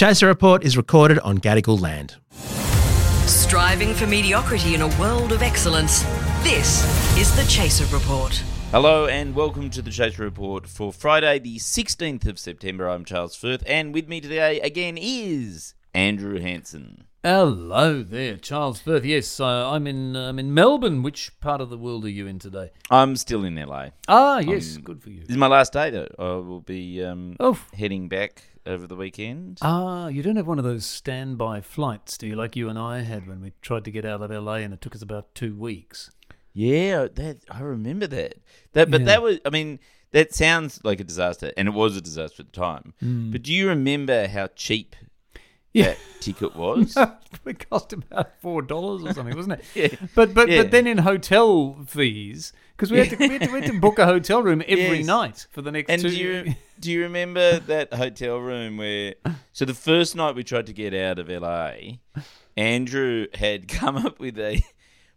Chaser Report is recorded on Gadigal land. Striving for mediocrity in a world of excellence. This is the Chaser Report. Hello and welcome to the Chaser Report for Friday, the 16th of September. I'm Charles Firth, and with me today again is Andrew Hansen. Hello there, Charles Firth. Yes, uh, I'm in I'm in Melbourne. Which part of the world are you in today? I'm still in LA. Ah, yes, good for you. This is my last day, though. I will be um, Oh. heading back over the weekend. Ah, you don't have one of those standby flights, do you? Like you and I had when we tried to get out of LA, and it took us about two weeks. Yeah, that I remember that. That, but Yeah. that was. I mean, that sounds like a disaster, and it was a disaster at the time. But do you remember how cheap Yeah. that ticket was? it cost about four dollars or something, wasn't it? Yeah. But but Yeah. but then in hotel fees, because we had to we had to, we had to book a hotel room every Yes. night for the next And two. do you do you remember that hotel room where? So the first night we tried to get out of LA, Andrew had come up with a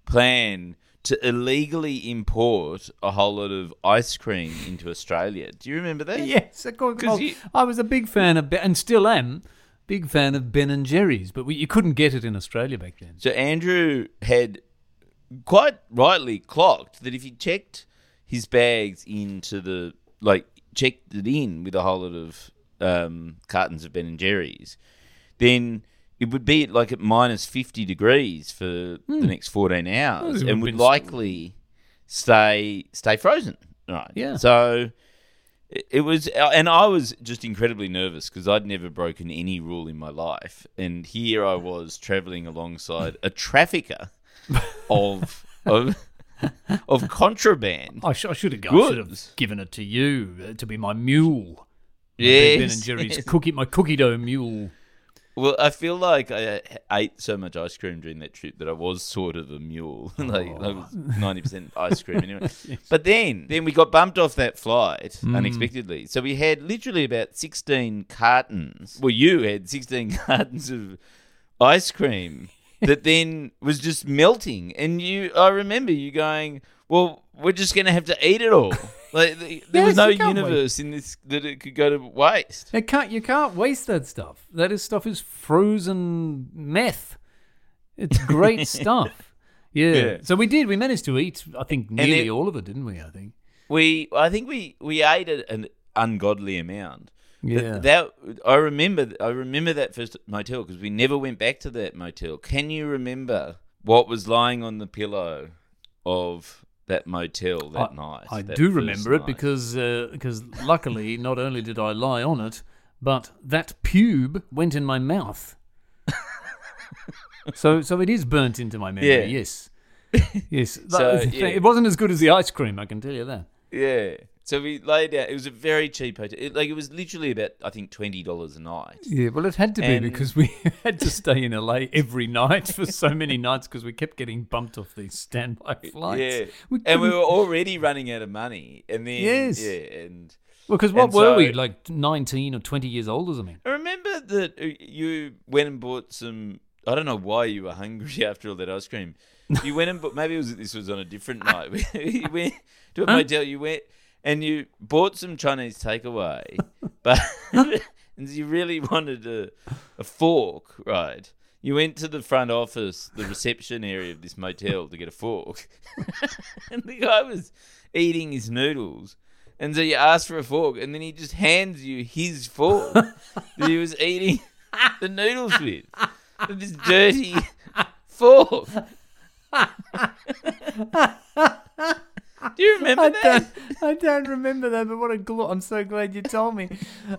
plan to illegally import a whole lot of ice cream into Australia. Do you remember that? Yes, of course. you- I was a big fan of, and still am, big fan of Ben and Jerry's, but we, you couldn't get it in Australia back then. So Andrew had quite rightly clocked that if he checked his bags into the like checked it in with a whole lot of um, cartons of Ben and Jerry's, then it would be like at minus fifty degrees for the next fourteen hours, it and would would likely stay stay frozen. Right. Yeah. So. It- was, and I was just incredibly nervous because I'd never broken any rule in my life, and here I was traveling alongside a trafficker of of of contraband. I, sh- I should have, I should have given it to you uh, to be my mule. Yes, Ben and Jerry's yes. cookie, my cookie dough mule. Well, I feel like I ate so much ice cream during that trip that I was sort of a mule. like I was ninety percent ice cream anyway. But then, then we got bumped off that flight mm. unexpectedly. So we had literally about sixteen cartons. Well, you had sixteen cartons of ice cream that then was just melting. And you, I remember you going, "Well, we're just going to have to eat it all." Like the, there was no you can't wait. universe in this that it could go to waste. It can't, you can't waste that stuff. That is stuff is frozen meth. It's great stuff. Yeah. Yeah. So we did. We managed to eat. I think nearly it- all of it, didn't we? I think. We, I think we we ate an ungodly amount. Yeah. that I remember. I remember that first motel because we never went back to that motel. Can you remember what was lying on the pillow of that motel that I, night? I that do remember it night? because uh, because luckily not only did I lie on it, but that pube went in my mouth. so so it is burnt into my memory. Yeah. Yes. Yes. So, yeah. It wasn't as good as the ice cream, I can tell you that. yeah. So we laid down. It was a very cheap hotel. It, like it was literally about I think twenty dollars a night. Yeah, well, it had to be because we had to stay in LA every night for so many nights because we kept getting bumped off these standby flights. Yeah, we and we were already running out of money, and then Yes. yeah, and well, because what and were we like nineteen or twenty years old or something? I remember that uh, you went and bought some. I don't know why you were hungry after all that ice cream. You went and bought. Maybe it was this was on a different night. you went to a motel. You went and you bought some Chinese takeaway, but and you really wanted a, a fork, right? You went to the front office, the reception area of this motel, to get a fork, and the guy was eating his noodles. And so you asked for a fork, and then he just hands you his fork that he was eating the noodles with. With this dirty fork. Do you remember I that? don't, I don't remember that, but what a gl- I'm so glad you told me.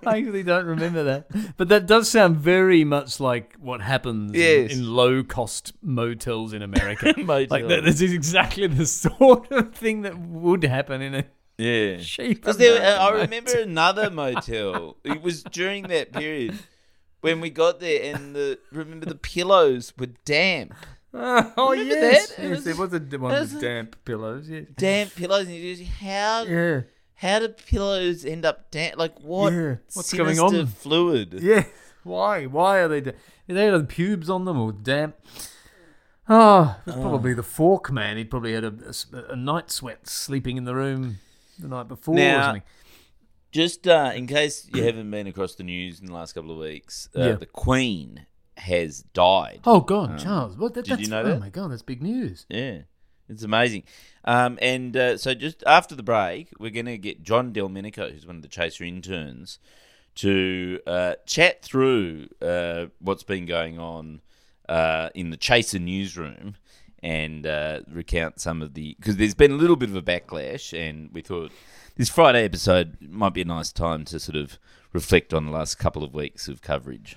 I actually don't remember that, but that does sound very much like what happens in- Yes. in, low-cost motels in America. Like Motel. that, this is exactly the sort of thing that would happen in a Yeah. cheap. Because there, American I motel. remember another motel. It was during that period when we got there, and the remember the pillows were damp, Oh Remember yes, that? It yes, was- there was a d- one it with was- damp pillows. Yeah, damp pillows. And you just how yeah, how do pillows end up damp? Like what? Yeah. What's going sinister on? Fluid. yeah. Why? Why are they? Da- are they have pubes on them or damp? Oh, it was probably the fork man. He probably had a, a s- a night sweat sleeping in the room the night before or Now- something. Just uh, in case you haven't been across the news in the last couple of weeks, uh, Yeah. the Queen has died. Oh God, Charles! What? That, did you know Oh that? my God, that's big news. Yeah, it's amazing. Um, and uh, so just after the break, we're going to get John Delmenico, who's one of the Chaser interns, to uh, chat through uh, what's been going on uh, in the Chaser newsroom and uh, recount some of the because there's been a little bit of a backlash, and we thought this Friday episode might be a nice time to sort of reflect on the last couple of weeks of coverage.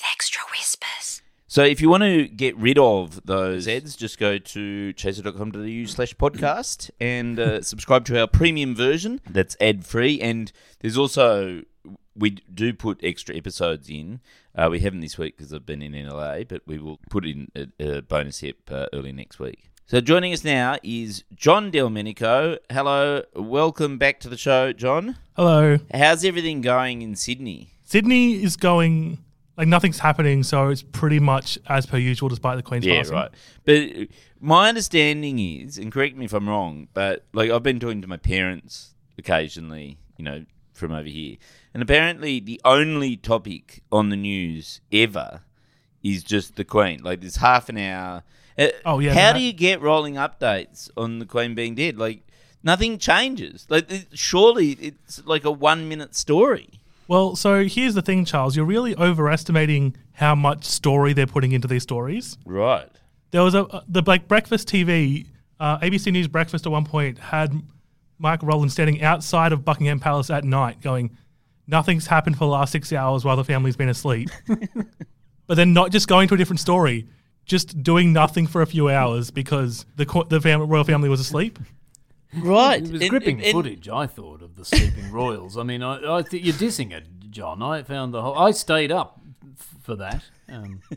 extra whispers. So if you want to get rid of those ads, just go to chaser.com.au slash podcast and uh, subscribe to our premium version. That's ad free. And there's also, we do put extra episodes in. Uh, we haven't this week because I've been in NLA, but we will put in a, a bonus ep uh, early next week. So joining us now is John Delmenico. Hello, welcome back to the show, John. Hello. How's everything going in Sydney? Sydney is going like nothing's happening, so it's pretty much as per usual, despite the Queen's Yeah, passing. right. But my understanding is, and correct me if I'm wrong, but like I've been talking to my parents occasionally, you know, from over here, and apparently the only topic on the news ever is just the Queen. Like there's half an hour. Uh, Oh, yeah, How do you get rolling updates on the Queen being dead? Like nothing changes. Like it- surely it's like a one minute story. Well, so here's the thing, Charles. You're really overestimating how much story they're putting into these stories. Right. There was a uh, the like breakfast TV, uh, ABC News Breakfast at one point had Mike Rowland standing outside of Buckingham Palace at night, going, "Nothing's happened for the last six hours while the family's been asleep," but then not just going to a different story, just doing nothing for a few hours because the co- the fam- royal family was asleep. Right. It was And- gripping and- footage. I thought of the sleeping royals. I mean, I, I think you're dissing it, John. I found the whole. I stayed up f- for that. Um,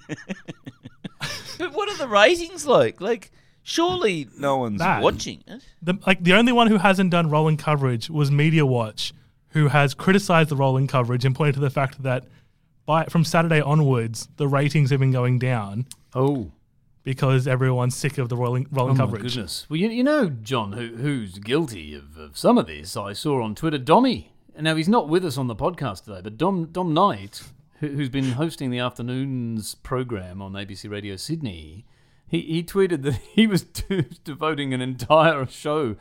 But what are the ratings like? Like, surely no one's Bad. watching it. the like the only one who hasn't done rolling coverage was Media Watch, who has criticized the rolling coverage and pointed to the fact that by from Saturday onwards the ratings have been going down oh, because everyone's sick of the rolling oh rolling my coverage. goodness. Well, you, you know, John, who, who's guilty of, of some of this? I saw on Twitter, Dommy. Now he's not with us on the podcast today, but Dom Dom Knight, who, who's been hosting the afternoons program on ABC Radio Sydney, he, he tweeted that he was devoting an entire show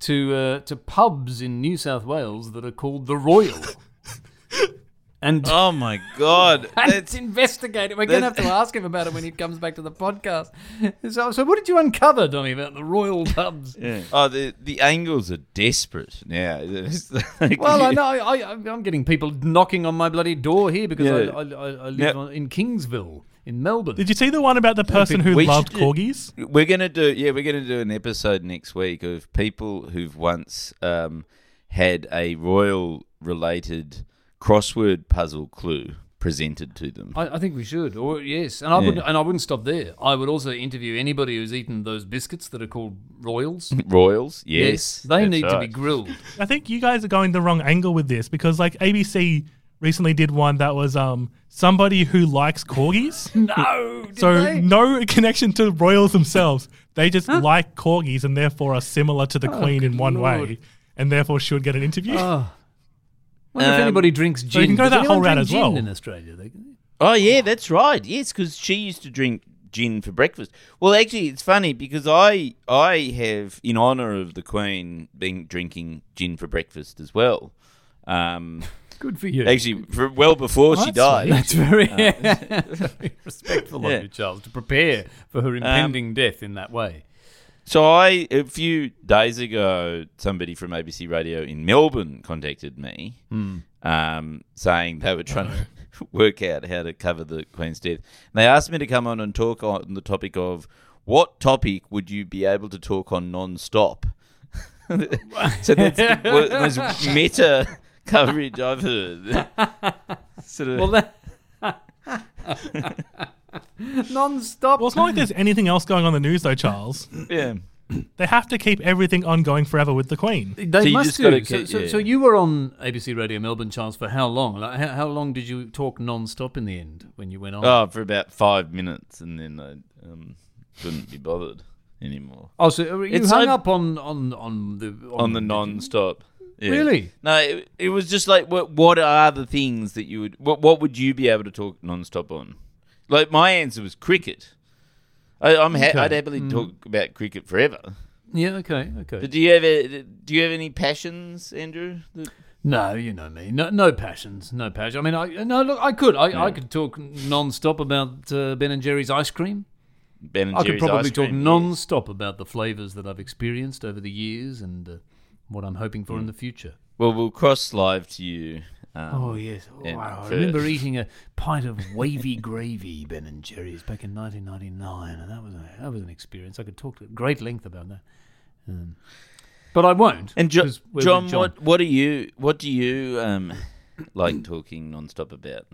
to uh, to pubs in New South Wales that are called the Royal. And Oh my god. and That's, it's investigated. We're going to have to ask him about it when he comes back to the podcast. So, so what did you uncover, Dommy, about the royal pubs? yeah. Oh, the the angles are desperate now. Like- Well, I know I, I, I'm getting people knocking on my bloody door here because Yeah. I, I, I, I live Now- on, in Kingsville, in Melbourne. Did you see the one about the person who we loved should- corgis? We're gonna do yeah, we're gonna do an episode next week of people who've once um, had a royal related crossword puzzle clue presented to them. I, I think we should, or yes, and I Yeah. wouldn't, and I wouldn't stop there. I would also interview anybody who's eaten those biscuits that are called Royals. Royals, yes, they that's need to be grilled. I think you guys are going the wrong angle with this because like ABC recently did one that was um somebody who likes corgis. No, So they? no connection to royals themselves. They just like corgis and therefore are similar to the queen in one Lord. way, and therefore should get an interview. Oh. Wonder if Um, anybody drinks gin. you can go Does that anyone whole route drink as gin well. in Australia. They, Oh yeah, that's right. Yes, because she used to drink gin for breakfast. Well, actually, it's funny because I I have, in honour of the Queen, been drinking gin for breakfast as well. Um, good for you. actually, for, well before she died. That's very, very respectful Yeah. of you, Charles, to prepare for her impending death in that way. So I, a few days ago, somebody from ABC Radio in Melbourne contacted me, um, saying they were trying to work out how to cover the Queen's death. And they asked me to come on and talk on the topic of what topic would you be able to talk on non-stop. so that's the most meta coverage I've heard. sort of, Well, that. Non-stop. Well, it's not like there's anything else going on in the news, though, Charles. yeah. They have to keep everything ongoing forever with the Queen. They So you must just do. gotta so, keep- so, yeah. so you were on ABC Radio Melbourne, Charles, for how long? Like, how, how long did you talk non-stop in the end when you went on? Oh, for about five minutes, and then I um, couldn't be bothered anymore. Oh, so you It's hung so- up on on on the on the non-stop. Yeah. Really? No, it, it was just like what what are the things that you would what what would you be able to talk non-stop on? Like my answer was cricket. I, I'm ha- Okay. I'd happily talk about cricket forever. Yeah. Okay. Okay. But do you have a, do you have any passions, Andrew? that- No, you know me. No, no passions. No passion. I mean, I no look. I could. I, I could talk non-stop about uh, Ben and Jerry's ice cream. Ben and I could probably talk cream? non-stop about the flavors that I've experienced over the years and uh, what I'm hoping for in the future. Well, we'll cross live to you. Um, Oh yes! and wow, I remember eating a pint of wavy gravy Ben and Jerry's back in 1999, and that was a, that was an experience. I could talk at great length about that, um, but I won't. And jo- 'cause John, what what do you what do you um like talking non-stop about?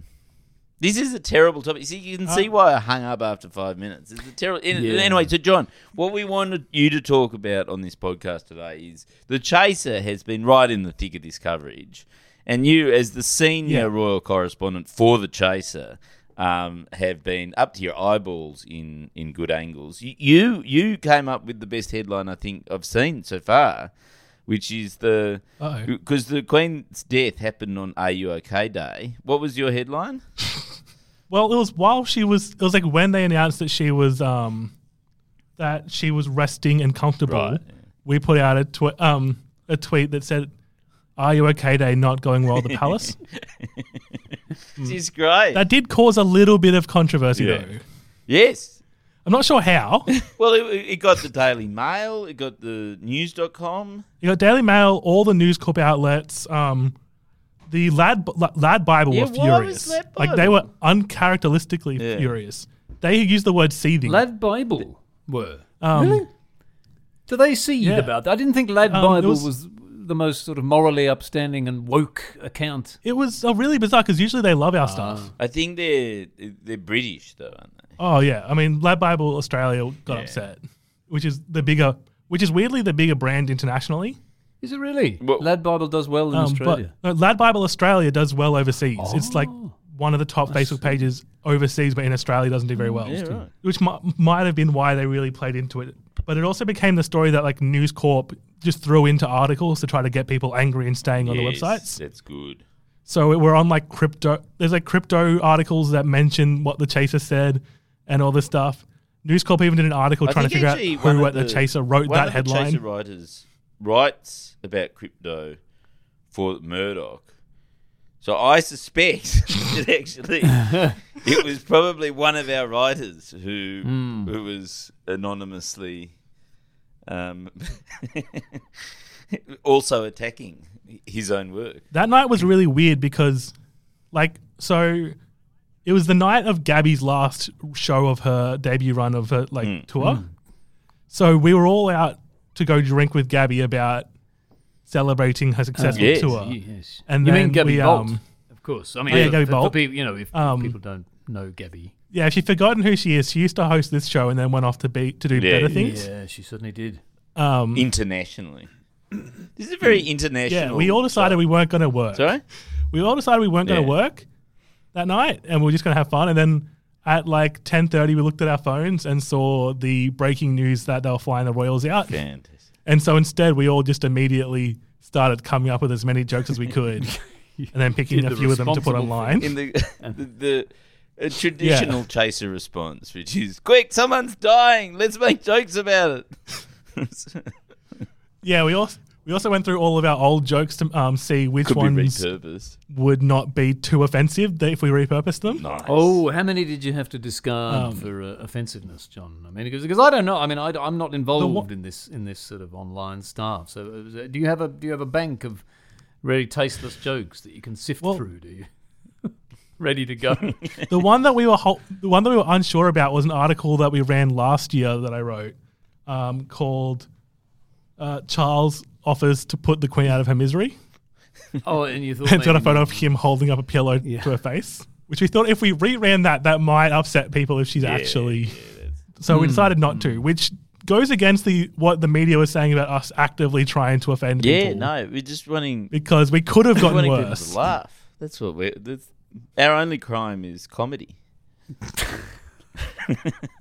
This is a terrible topic. See, you can see why I hung up after five minutes. It's a terrible. Yeah. Anyway, so John, what we wanted you to talk about on this podcast today is the Chaser has been right in the thick of this coverage, and you, as the senior Yeah. royal correspondent for the Chaser, um, have been up to your eyeballs in in good angles. You, you you came up with the best headline I think I've seen so far, which is the because the Queen's death happened on Are You OK Day. What was your headline? Well, it was while she was. It was like when they announced that she was um that she was resting and comfortable. Right. We put out a um a tweet that said, "Are you okay? Day not going well at the palace." She's great. that did cause a little bit of controversy, Yeah. though. yes. I'm not sure how. Well, it, it got the Daily Mail. It got the News.com. You got Daily Mail, all the News Corp outlets, um, the Lad Lad Bible Yeah, were why was furious. Lad Like they were uncharacteristically Yeah. furious. They used the word seething. Lad Bible were um, really? Do they seed Yeah. about that? I didn't think Lad Um, it Bible was- was, the most sort of morally upstanding and woke account. It was uh, really bizarre because usually they love our stuff. I think they're they're British though, aren't they? Oh yeah, I mean Lad Bible Australia got Yeah. upset, which is the bigger, which is weirdly the bigger brand internationally. Is it really? Well- Lad Bible does well in Um, Australia. But no, Lad Bible Australia does well overseas. It's like Oh. one of the top Facebook pages overseas, but in Australia doesn't do very well. Yeah, right. Which might, might have been why they really played into it. But it also became the story that like News Corp just threw into articles to try to get people angry and staying on the websites. That's good. So we're on like crypto. There's like crypto articles that mention what the Chaser said and all this stuff. News Corp even did an article I trying to figure out who at the, Chaser wrote one that of headline. The Chaser writers writes about crypto for Murdoch. So I suspect that actually it was probably one of our writers who Hmm. who was anonymously um, also attacking his own work. That night was really weird because, like, so it was the night of Gabby's last show of her debut run of her like Mm. tour. So we were all out to go drink with Gabby about celebrating her successful yes. tour. Yes. And you then mean Gabby we, Bolt? um, of course. I mean, Oh, yeah, for, Gabby for- Bolt. For people, you know, if Um, people don't know Gabby. Yeah, if you've forgotten who she is, she used to host this show and then went off to be to do Yeah. better things. Yeah, she certainly did. Um, Internationally. This is a very international. yeah, we all decided show. we weren't going to work. Sorry? we all decided we weren't going Yeah. to work that night and we were just going to have fun and then at like 10.30 we looked at our phones and saw the breaking news that they were flying the royals out Fantastic. and so instead we all just immediately started coming up with as many jokes as we could and then picking Did a the few of them to put responsible online in the the, the a traditional chaser response, which is quick, someone's dying, let's make jokes about it. yeah we also we also went through all of our old jokes to um, see which Could ones repurposed. would not be too offensive if we repurposed them Nice. Oh, how many did you have to discard Um, for uh, offensiveness, John? I mean, because, because I don't know. I mean, I, am not involved one- in this in this sort of online stuff. So, uh, do you have a do you have a bank of really tasteless jokes that you can sift Well- through? Do you? Ready to go? the one that we were hol- the one that we were unsure about was an article that we ran last year that I wrote um, called uh, Charles offers to put the Queen out of her misery. Oh, and you thought And it's got a photo of him holding up a pillow to her face, which we thought if we reran that, that might upset people if she's actually. so Hmm. we decided not to, which goes against the what the media was saying about us actively trying to offend Yeah, people. no, we're just wanting, Because we could have gotten worse. to laugh. That's what we're. That's, our only crime is comedy.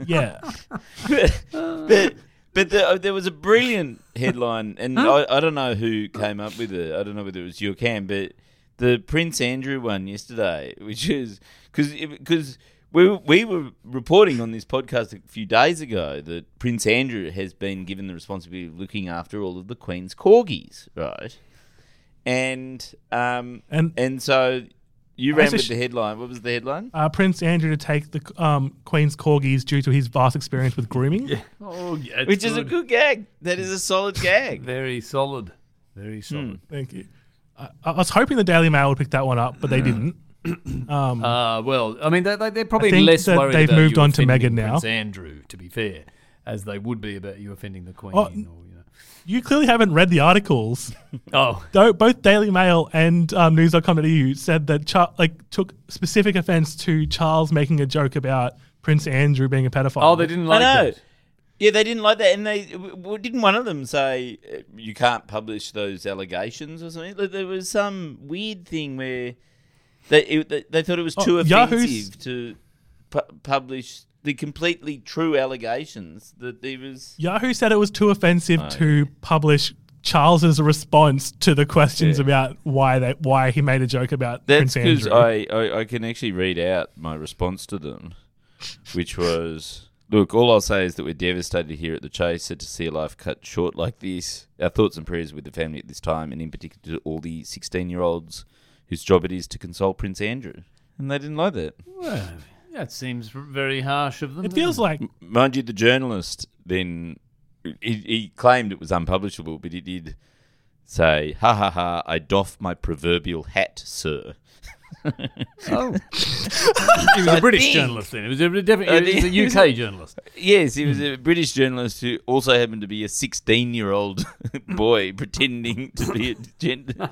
Yeah. but but the, uh, there was a brilliant headline, and I, I don't know who came up with it. I don't know whether it was you or Cam, but the Prince Andrew one yesterday, which is because because we were- we were reporting on this podcast a few days ago that Prince Andrew has been given the responsibility of looking after all of the Queen's corgis, right? And um And- and so you I ran with sh- the headline. What was the headline? Uh, Prince Andrew to take the um, Queen's corgis due to his vast experience with grooming. yeah. Oh, yeah, it's Which is a good gag. That is a solid gag. Very solid. Very solid. Thank you. I, I was hoping the Daily Mail would pick that one up, but they didn't. Um, Uh, well, I mean, they, they, they're probably think less that worried they've about moved you on to offending Meghan now. Prince Andrew, to be fair, as they would be about you offending the Queen. Oh, or, you clearly haven't read the articles. oh Though both Daily Mail and um, News.com.au said that Char- like took specific offence to Charles making a joke about Prince Andrew being a pedophile. oh, they didn't like I know. that. Yeah, they didn't like that, and they w- w- didn't. One of them say uh, you can't publish those allegations or something. Like, there was some weird thing where they it, they, they thought it was Oh, too Yahoo's- offensive to pu- publish the completely true allegations that he was. Yahoo said it was too offensive Oh, to publish Charles's response to the questions Yeah. about why they why he made a joke about That's Prince because Andrew. I, I I can actually read out my response to them, which was. Look, all I'll say is that we're devastated here at the Chaser to see a life cut short like this. Our thoughts and prayers with the family at this time, and in particular to all the 16 year olds whose job it is to console Prince Andrew. And they didn't like that. Well, that seems very harsh of them. it feels like Mind you, the journalist then he, he claimed it was unpublishable, but he did say, "Ha ha ha! I doff my proverbial hat, sir." Oh. he was a British think- journalist then. It was a, definitely, I it was a UK journalist. Yes, he was hmm. a British journalist who also happened to be a 16 year old boy pretending to be a gender.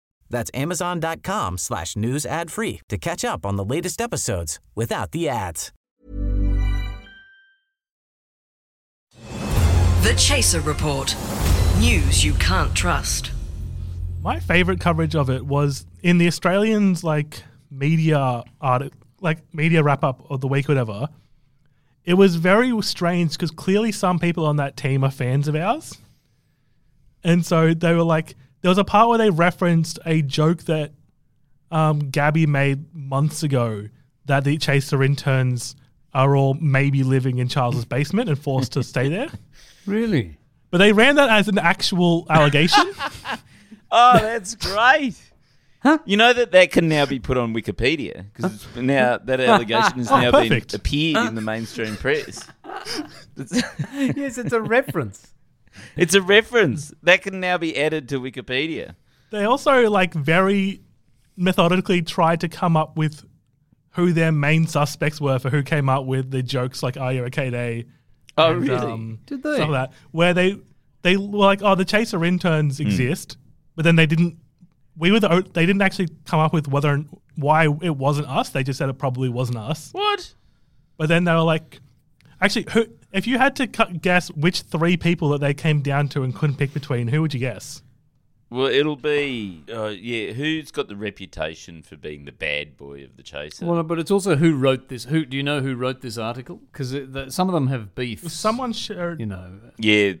That's amazon.com slash news ad free to catch up on the latest episodes without the ads. The Chaser Report. News you can't trust. my favorite coverage of it was in the Australians like media art like media wrap up of the week or whatever. It was very strange because clearly some people on that team are fans of ours. And so they were like there was a part where they referenced a joke that um, Gabby made months ago that the Chaser interns are all maybe living in Charles's basement and forced to stay there. Really? But they ran that as an actual allegation. oh, that's great. You know that that can now be put on Wikipedia because now that allegation has Oh, now perfect. been appeared in the mainstream press. Yes, it's a reference. It's a reference that can now be added to Wikipedia. They also like very methodically tried to come up with who their main suspects were for who came up with the jokes like "Are you okay day?" Oh, and, really? um, Did they? Stuff like that. Where they they were like, "Oh, the chaser interns Hmm. exist," but then they didn't. We were the they didn't actually come up with whether and why it wasn't us. They just said it probably wasn't us. What? But then they were like, actually, who, if you had to cu- guess which three people that they came down to and couldn't pick between, who would you guess? Well, it'll be uh, yeah. Who's got the reputation for being the bad boy of the chaser? Well, but it's also who wrote this. Who do you know who wrote this article? Because some of them have beef. Someone shared. you know. yeah.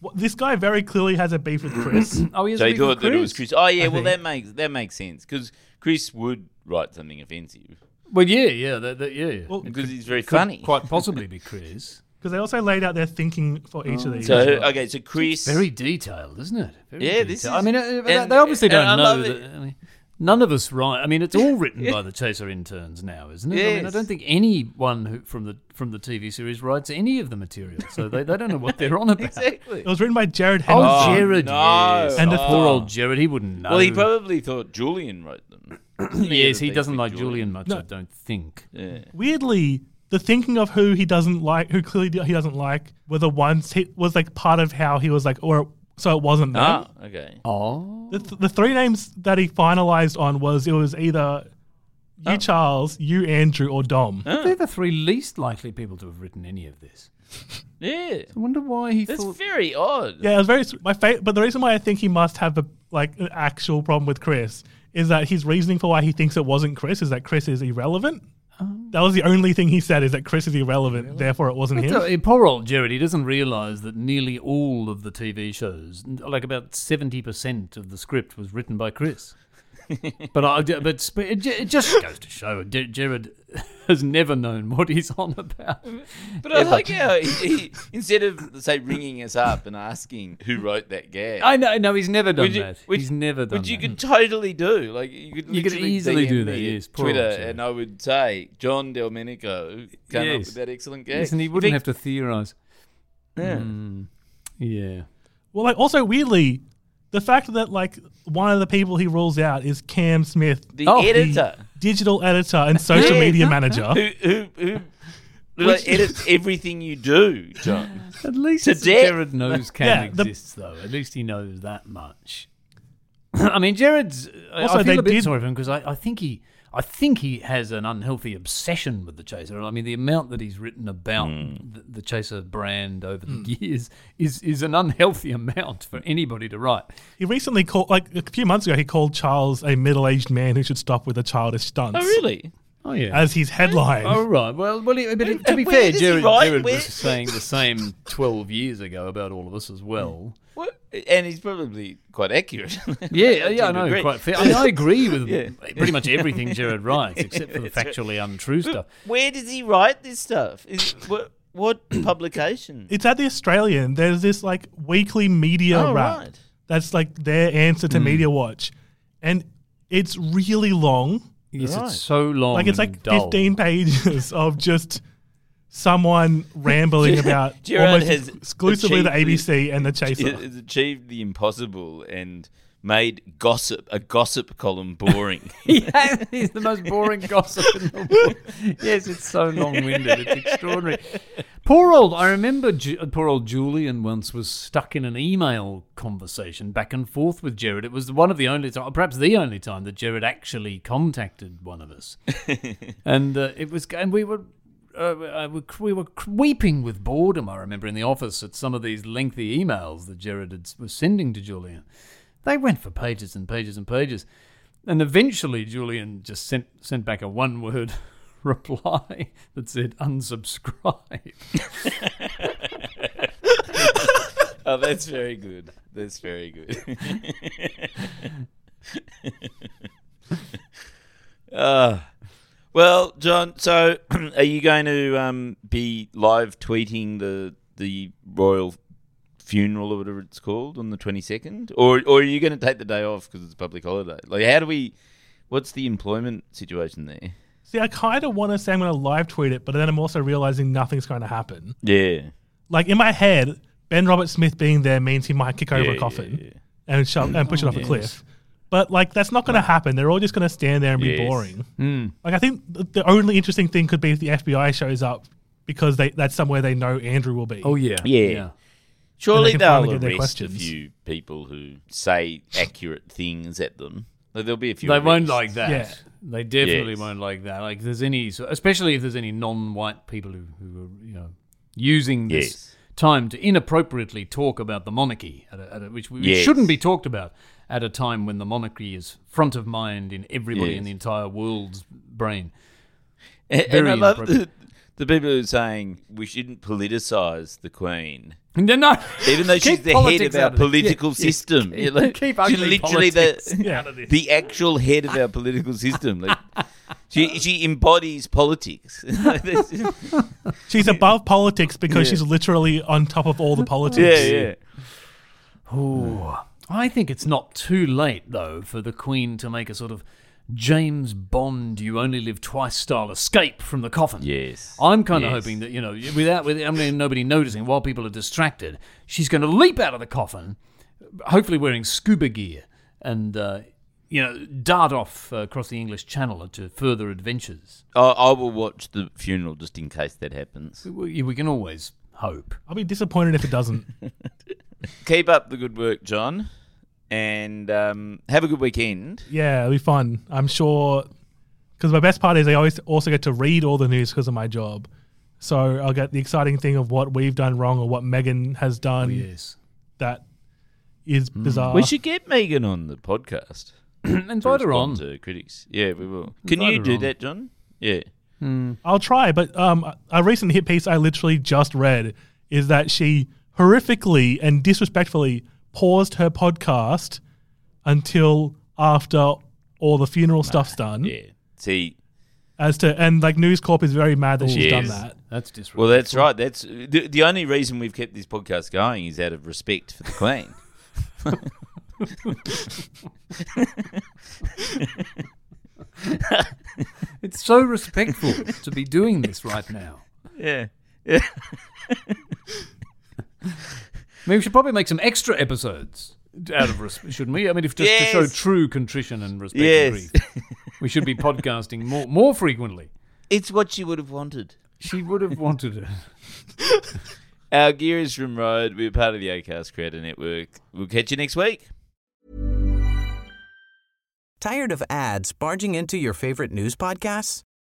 Well, this guy very clearly has a beef with Chris. Oh, he has So a he beef with thought that it was Chris. Oh yeah. I well, think. that makes that makes sense because Chris would write something offensive Well, yeah, yeah, that, that, yeah, yeah. Well, because he's very funny. quite possibly be Chris. Because they also laid out their thinking for each of these. So as well. okay, so Chris. Very detailed, isn't it? Very Yeah, this is- I mean, uh, they- and- they obviously and don't I know love that. I mean, none of us write. I mean, it's all written by the Chaser interns now, isn't it? I mean, I don't think anyone who from the from the TV series writes any of the material, so they, they don't know what they're on about. exactly. it was written by Gerard Oh, Gerard, no. yes. And And the- poor old Gerard, he wouldn't know. Well, he probably thought Julian wrote them. yes, he doesn't with like Julian much. No. I don't think. Yeah. Weirdly, the thinking of who he doesn't like, who clearly he doesn't like, were the ones he was like part of how he was like, or so it wasn't them. Ah, okay. Oh, The, th- the three names that he finalized on was it was either you Oh. Charles, you Andrew, or Dom. they're the three least likely people to have written any of this. Yeah. I wonder why he That's thought. very odd. Yeah, it was very my fa- but the reason why I think he must have a like an actual problem with Chris is that his reasoning for why he thinks it wasn't Chris is that Chris is irrelevant. That was the only thing he said is that Chris is irrelevant, therefore it wasn't him. So, eh, poor old Gerard, he doesn't realise that nearly all of the TV shows, like about 70% of the script, was written by Chris. But I, but sp- it, it just goes to show J- Gerard has never known what he's on about. But I like how he, he instead of say ringing us up and asking who wrote that gag, I know, no, he's never done which you- that. which- he's never done which you that. could totally do. Like you could, You could easily DM do that, yes, Twitter, old and I would say John Delmenico came up with that excellent gag. Yes, and he wouldn't have to theorise. Yeah. Mm, yeah. Well, like also weirdly, the fact that like one of the people he rules out is Cam Smith, The Oh, the editor digital editor and social Yeah. media manager. who who who like, edits everything you do, John. At least To. Gerard knows Cam Yeah, the- exists, though. At least he knows that much. I mean, Gerard's. Uh, also, I feel a bit did- sorry for him because I, I think he, I think he has an unhealthy obsession with the Chaser. I mean, the amount that he's written about the, the Chaser brand over the hmm. years is is an unhealthy amount for anybody to write. He recently called, like a few months ago, he called Charles a middle-aged man who should stop with the childish stunts. Oh really? Oh yeah. As his headline. Oh right. Well, well, he- but to be fair, Gerard, write? Gerard was saying the same twelve years ago about all of us as well. What? And he's probably quite accurate. Yeah, yeah, I know. agree. Quite fair. I, mean, I agree with Yeah. pretty much everything Gerard writes, except for the factually untrue stuff. Where does he write this stuff? Is what what publication? It's at the Australian. There's this like weekly media Oh, wrap right. that's like their answer to hmm. Media Watch, and it's really long. Yes, Right. it's so long. Like it's and like dull. 15 pages of just someone rambling about Gerard almost has exclusively the achieved ABC and the Chaser. Has achieved the impossible and made gossip a gossip column boring. yeah, he's the most boring gossip in the world. Yes, it's so long-winded. It's extraordinary. Poor old. I remember. Ju- poor old Julian once was stuck in an email conversation back and forth with Gerard. It was one of the only time, perhaps the only time, that Gerard actually contacted one of us, and uh, it was. And we were. Uh, uh, we were weeping with boredom. I remember in the office at some of these lengthy emails that Gerard had, was sending to Julian. They went for pages and pages and pages. And eventually Julian just sent sent back a one word reply that said unsubscribe. oh, that's very good. That's very good. uh, well, John. So, are you going to um, be live tweeting the the royal funeral or whatever it's called on the twenty second, or or are you going to take the day off because it's a public holiday? Like, how do we? What's the employment situation there? See, I kind of want to say I'm going to live tweet it, but then I'm also realizing nothing's going to happen. Yeah, Like in my head, Ben Roberts-Smith being there means he might kick over Yeah, a coffin yeah. and shove, and push it off a cliff. But like that's not going to happen. They're all just going to stand there and be Yes. boring. Hmm. Like I think th- the only interesting thing could be if the FBI shows up because they that's somewhere they know Andrew will be. Oh yeah. Yeah. Surely can they'll finally get their arrest a questions. few people who say accurate things at them. Like, there'll be a few. They won't arrests. like that. Yeah. They definitely Yes. won't like that. Like, if there's any, especially if there's any non-white people who, who are, you know, using this Yes. time to inappropriately talk about the monarchy, at a, at a, which we Yes. shouldn't be talked about at a time when the monarchy is front of mind in everybody Yes. in the entire world's brain. And, and I love the, the people who are saying we shouldn't politicise the Queen. No, no. Even though she's the head of our of political Yeah, yeah. system. Keep- like, keep she's literally the, out the actual head of our political system. Like, she she embodies politics. She's above politics because Yeah. she's literally on top of all the politics. yeah, yeah. Ooh. I think it's not too late, though, for the Queen to make a sort of James Bond, you only live twice style escape from the coffin. Yes. I'm kind of Yes. hoping that, you know, without, with, I mean, nobody noticing, while people are distracted, she's going to leap out of the coffin, hopefully wearing scuba gear, and, uh, you know, dart off uh, across the English Channel to further adventures. I, I will watch the funeral just in case that happens. We, we can always hope. I'll be disappointed if it doesn't. Keep up the good work, John, and um, have a good weekend. yeah, it'll be fun. I'm sure. Because my best part is I always also get to read all the news because of my job. So I'll get the exciting thing of what we've done wrong or what Meghan has done yes. that is bizarre. we should get Meghan on the podcast. to Invite her on. to critics. Yeah, we will. Can Invite you her do on. that, John? Yeah. I'll try, but um, a recent hit piece I literally just read is that she horrifically and disrespectfully paused her podcast until after all the funeral stuff's done. Yeah. See, As to and like News Corp is very mad that she's Yes. done that. That's disrespectful. well, that's right. That's the, the only reason we've kept this podcast going is out of respect for the Queen. It's so respectful to be doing this right now. yeah. Maybe we should probably make some extra episodes out of respect, shouldn't we? I mean, if just to show true contrition and respect Yes. and grief, we should be podcasting more more frequently. It's what she would have wanted. She would have wanted it. Our gear is from Rode. We're part of the Acast Creator Network. We'll catch you next week. Tired of ads barging into your favorite news podcasts?